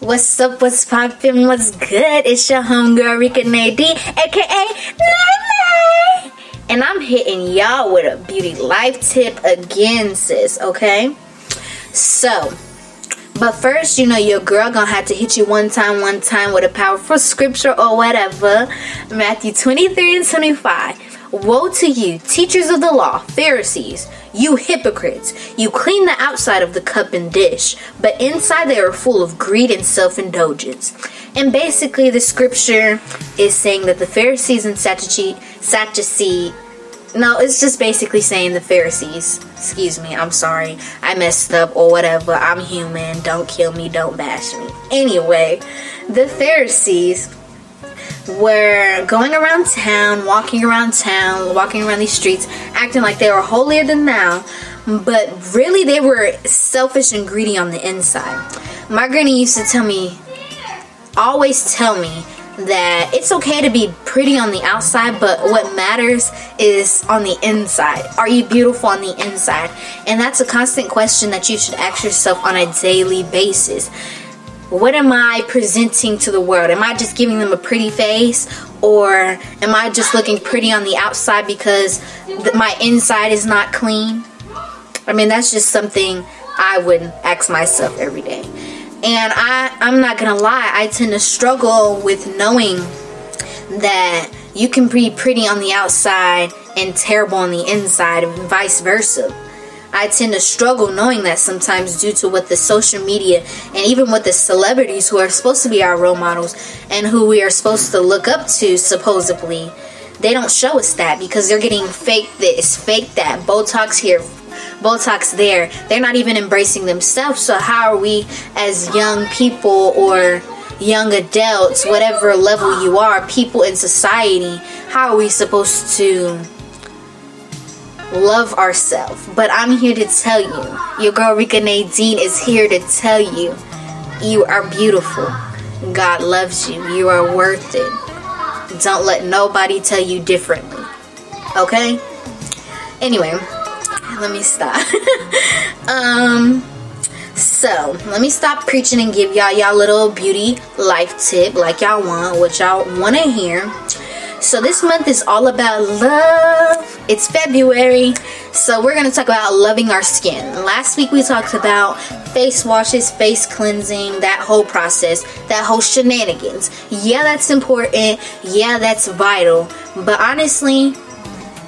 What's up? What's poppin'? What's good? It's your homegirl Rika Nadine, aka Nene, and I'm hitting y'all with a beauty life tip again, sis. Okay, so. But first, you know, your girl gonna have to hit you one time, one time with a powerful scripture or whatever. Matthew 23 and 25. Woe to you, teachers of the law, Pharisees, you hypocrites! You clean the outside of the cup and dish, but inside they are full of greed and self indulgence. And basically, the scripture is saying that the Pharisees and Sadducee, Sadducee no, it's just basically saying the Pharisees. Excuse me, I'm sorry. I messed up or whatever. I'm human. Don't kill me. Don't bash me. Anyway, the Pharisees were going around town, walking around town, walking around these streets, acting like they were holier than thou, but really they were selfish and greedy on the inside. My granny used to tell me, always tell me, that it's okay to be pretty on the outside, but what matters is on the inside. Are you beautiful on the inside? And that's a constant question that you should ask yourself on a daily basis what am I presenting to the world? Am I just giving them a pretty face? Or am I just looking pretty on the outside because th- my inside is not clean? I mean, that's just something I would ask myself every day. And I, I'm not gonna lie, I tend to struggle with knowing that you can be pretty on the outside and terrible on the inside, and vice versa. I tend to struggle knowing that sometimes due to what the social media and even with the celebrities who are supposed to be our role models and who we are supposed to look up to supposedly they don't show us that because they're getting fake this, fake that, Botox here, Botox there. They're not even embracing themselves. So how are we as young people or young adults, whatever level you are, people in society, how are we supposed to love ourselves. But I'm here to tell you, your girl Rika Nadine is here to tell you, you are beautiful. God loves you. You are worth it. Don't let nobody tell you differently. Okay? Anyway, let me stop. um so let me stop preaching and give y'all y'all little beauty life tip like y'all want, what y'all want to hear. So this month is all about love. It's February, so we're going to talk about loving our skin. Last week we talked about face washes, face cleansing, that whole process, that whole shenanigans. Yeah, that's important. Yeah, that's vital. But honestly,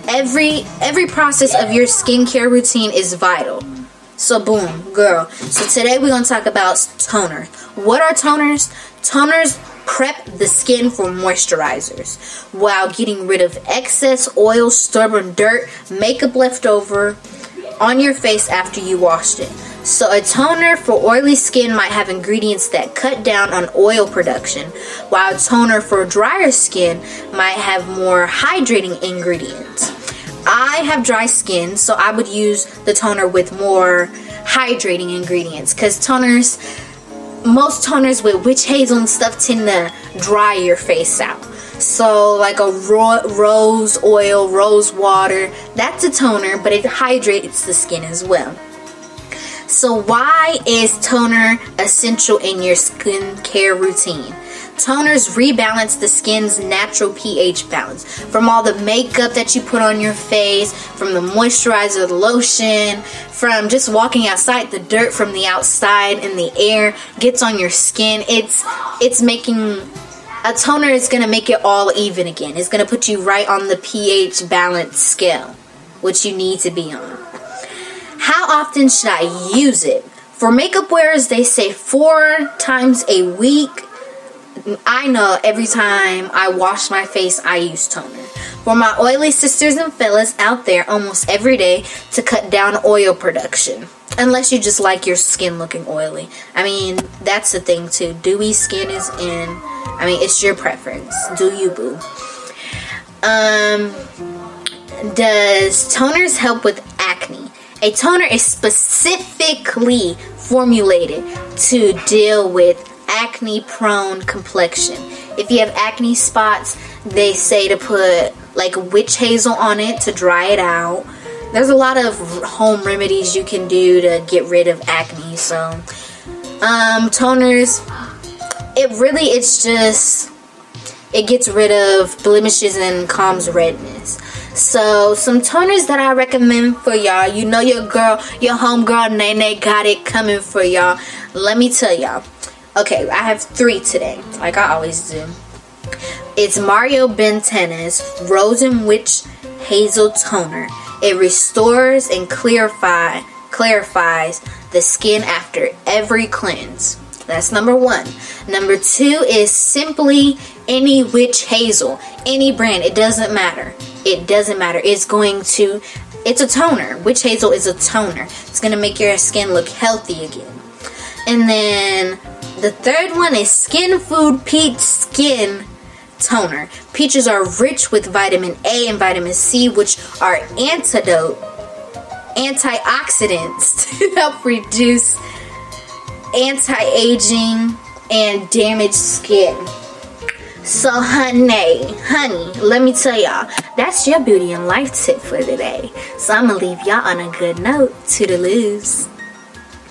every every process of your skincare routine is vital. So boom, girl. So today we're going to talk about toner. What are toners? Toners prep the skin for moisturizers while getting rid of excess oil, stubborn dirt, makeup left over on your face after you washed it. So, a toner for oily skin might have ingredients that cut down on oil production, while a toner for drier skin might have more hydrating ingredients. I have dry skin, so I would use the toner with more hydrating ingredients because toners most toners with witch hazel and stuff tend to dry your face out. So, like a ro- rose oil, rose water, that's a toner, but it hydrates the skin as well. So, why is toner essential in your skincare routine? Toners rebalance the skin's natural pH balance from all the makeup that you put on your face, from the moisturizer, the lotion, from just walking outside, the dirt from the outside and the air gets on your skin. It's it's making a toner is going to make it all even again. It's going to put you right on the pH balance scale, which you need to be on. How often should I use it? For makeup wearers, they say four times a week I know every time I wash my face, I use toner. For my oily sisters and fellas out there, almost every day to cut down oil production. Unless you just like your skin looking oily. I mean, that's the thing too. Dewy skin is in. I mean, it's your preference. Do you, boo? Um, does toners help with acne? A toner is specifically formulated to deal with acne prone complexion. If you have acne spots, they say to put like witch hazel on it to dry it out. There's a lot of home remedies you can do to get rid of acne. So, um, toners, it really it's just it gets rid of blemishes and calms redness. So some toners that I recommend for y'all. You know your girl, your homegirl Nene got it coming for y'all. Let me tell y'all. Okay, I have three today, like I always do. It's Mario Bandenas Frozen Witch Hazel Toner. It restores and clarify clarifies the skin after every cleanse. That's number one. Number two is simply any witch hazel, any brand. It doesn't matter. It doesn't matter. It's going to, it's a toner. Witch hazel is a toner. It's going to make your skin look healthy again. And then the third one is Skin Food Peach Skin Toner. Peaches are rich with vitamin A and vitamin C, which are antidote antioxidants to help reduce anti-aging and damaged skin. So honey, honey, let me tell y'all, that's your beauty and life tip for today. So I'm gonna leave y'all on a good note. to Toodaloos.